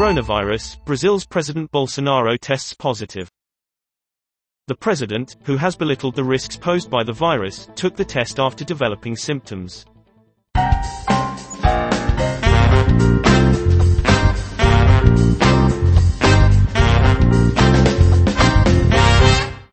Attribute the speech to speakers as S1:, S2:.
S1: Coronavirus, Brazil's President Bolsonaro tests positive. The president, who has belittled the risks posed by the virus, took the test after developing symptoms.